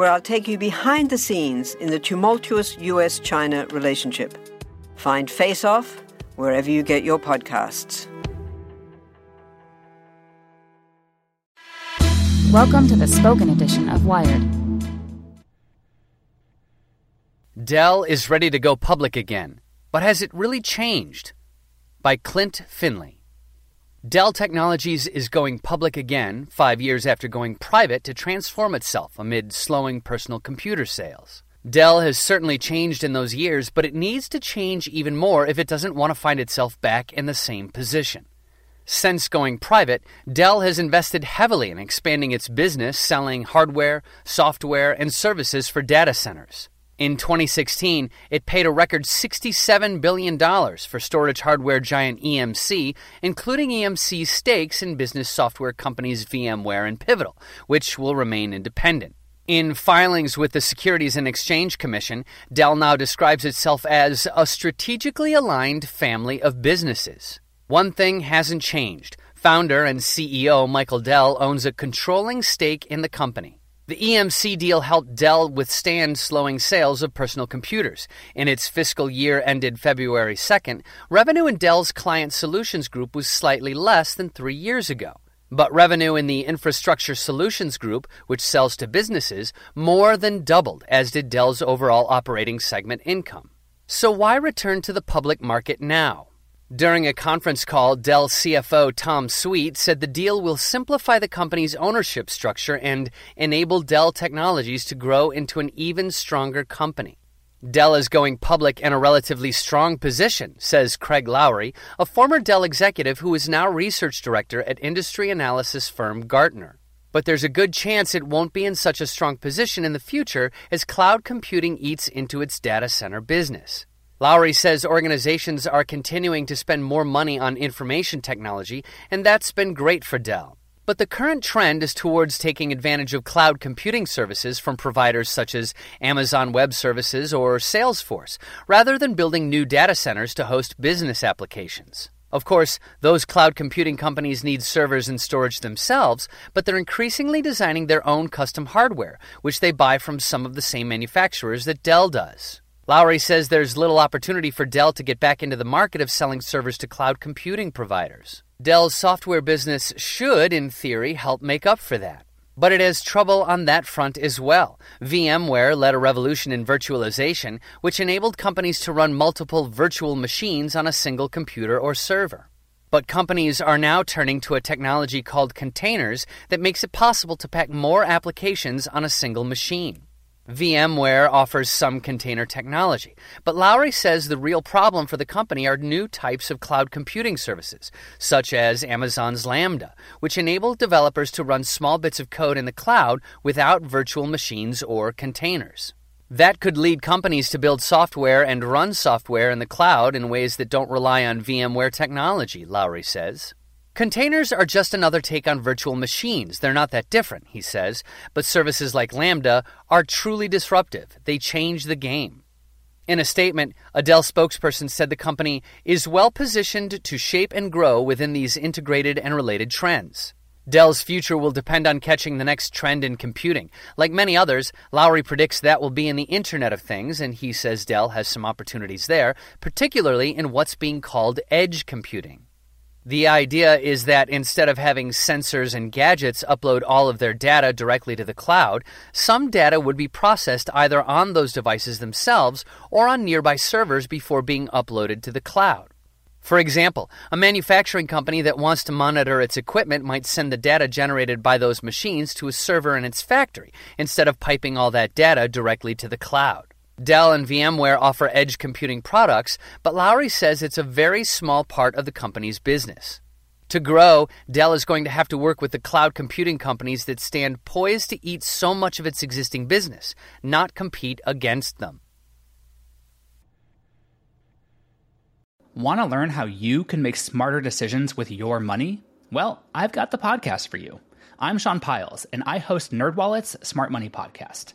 where I'll take you behind the scenes in the tumultuous US China relationship. Find Face Off wherever you get your podcasts. Welcome to the spoken edition of Wired. Dell is ready to go public again, but has it really changed? By Klint Finley. Dell Technologies is going public again, five years after going private to transform itself amid slowing personal computer sales. Dell has certainly changed in those years, but it needs to change even more if it doesn't want to find itself back in the same position. Since going private, Dell has invested heavily in expanding its business selling hardware, software, and services for data centers. In 2016, it paid a record $67 billion for storage hardware giant EMC, including EMC's stakes in business software companies VMware and Pivotal, which will remain independent. In filings with the Securities and Exchange Commission, Dell now describes itself as a strategically aligned family of businesses. One thing hasn't changed. Founder and CEO Michael Dell owns a controlling stake in the company. The EMC deal helped Dell withstand slowing sales of personal computers. In its fiscal year ended February 2nd, revenue in Dell's Client Solutions Group was slightly less than three years ago. But revenue in the Infrastructure Solutions Group, which sells to businesses, more than doubled, as did Dell's overall operating segment income. So why return to the public market now? During a conference call, Dell CFO Tom Sweet said the deal will simplify the company's ownership structure and enable Dell Technologies to grow into an even stronger company. Dell is going public in a relatively strong position, says Craig Lowry, a former Dell executive who is now research director at industry analysis firm Gartner. But there's a good chance it won't be in such a strong position in the future as cloud computing eats into its data center business. Lowry says organizations are continuing to spend more money on information technology, and that's been great for Dell. But the current trend is towards taking advantage of cloud computing services from providers such as Amazon Web Services or Salesforce, rather than building new data centers to host business applications. Of course, those cloud computing companies need servers and storage themselves, but they're increasingly designing their own custom hardware, which they buy from some of the same manufacturers that Dell does. Lowry says there's little opportunity for Dell to get back into the market of selling servers to cloud computing providers. Dell's software business should, in theory, help make up for that. But it has trouble on that front as well. VMware led a revolution in virtualization, which enabled companies to run multiple virtual machines on a single computer or server. But companies are now turning to a technology called containers that makes it possible to pack more applications on a single machine. VMware offers some container technology, but Lowry says the real problem for the company are new types of cloud computing services, such as Amazon's Lambda, which enable developers to run small bits of code in the cloud without virtual machines or containers. That could lead companies to build software and run software in the cloud in ways that don't rely on VMware technology, Lowry says. Containers are just another take on virtual machines. They're not that different, he says, but services like Lambda are truly disruptive. They change the game. In a statement, a Dell spokesperson said the company is well positioned to shape and grow within these integrated and related trends. Dell's future will depend on catching the next trend in computing. Like many others, Lowry predicts that will be in the Internet of Things, and he says Dell has some opportunities there, particularly in what's being called edge computing. The idea is that instead of having sensors and gadgets upload all of their data directly to the cloud, some data would be processed either on those devices themselves or on nearby servers before being uploaded to the cloud. For example, a manufacturing company that wants to monitor its equipment might send the data generated by those machines to a server in its factory instead of piping all that data directly to the cloud. Dell and VMware offer edge computing products, but Lowry says it's a very small part of the company's business. To grow, Dell is going to have to work with the cloud computing companies that stand poised to eat so much of its existing business, not compete against them. Want to learn how you can make smarter decisions with your money? Well, I've got the podcast for you. I'm Sean Pyles, and I host NerdWallet's Smart Money Podcast.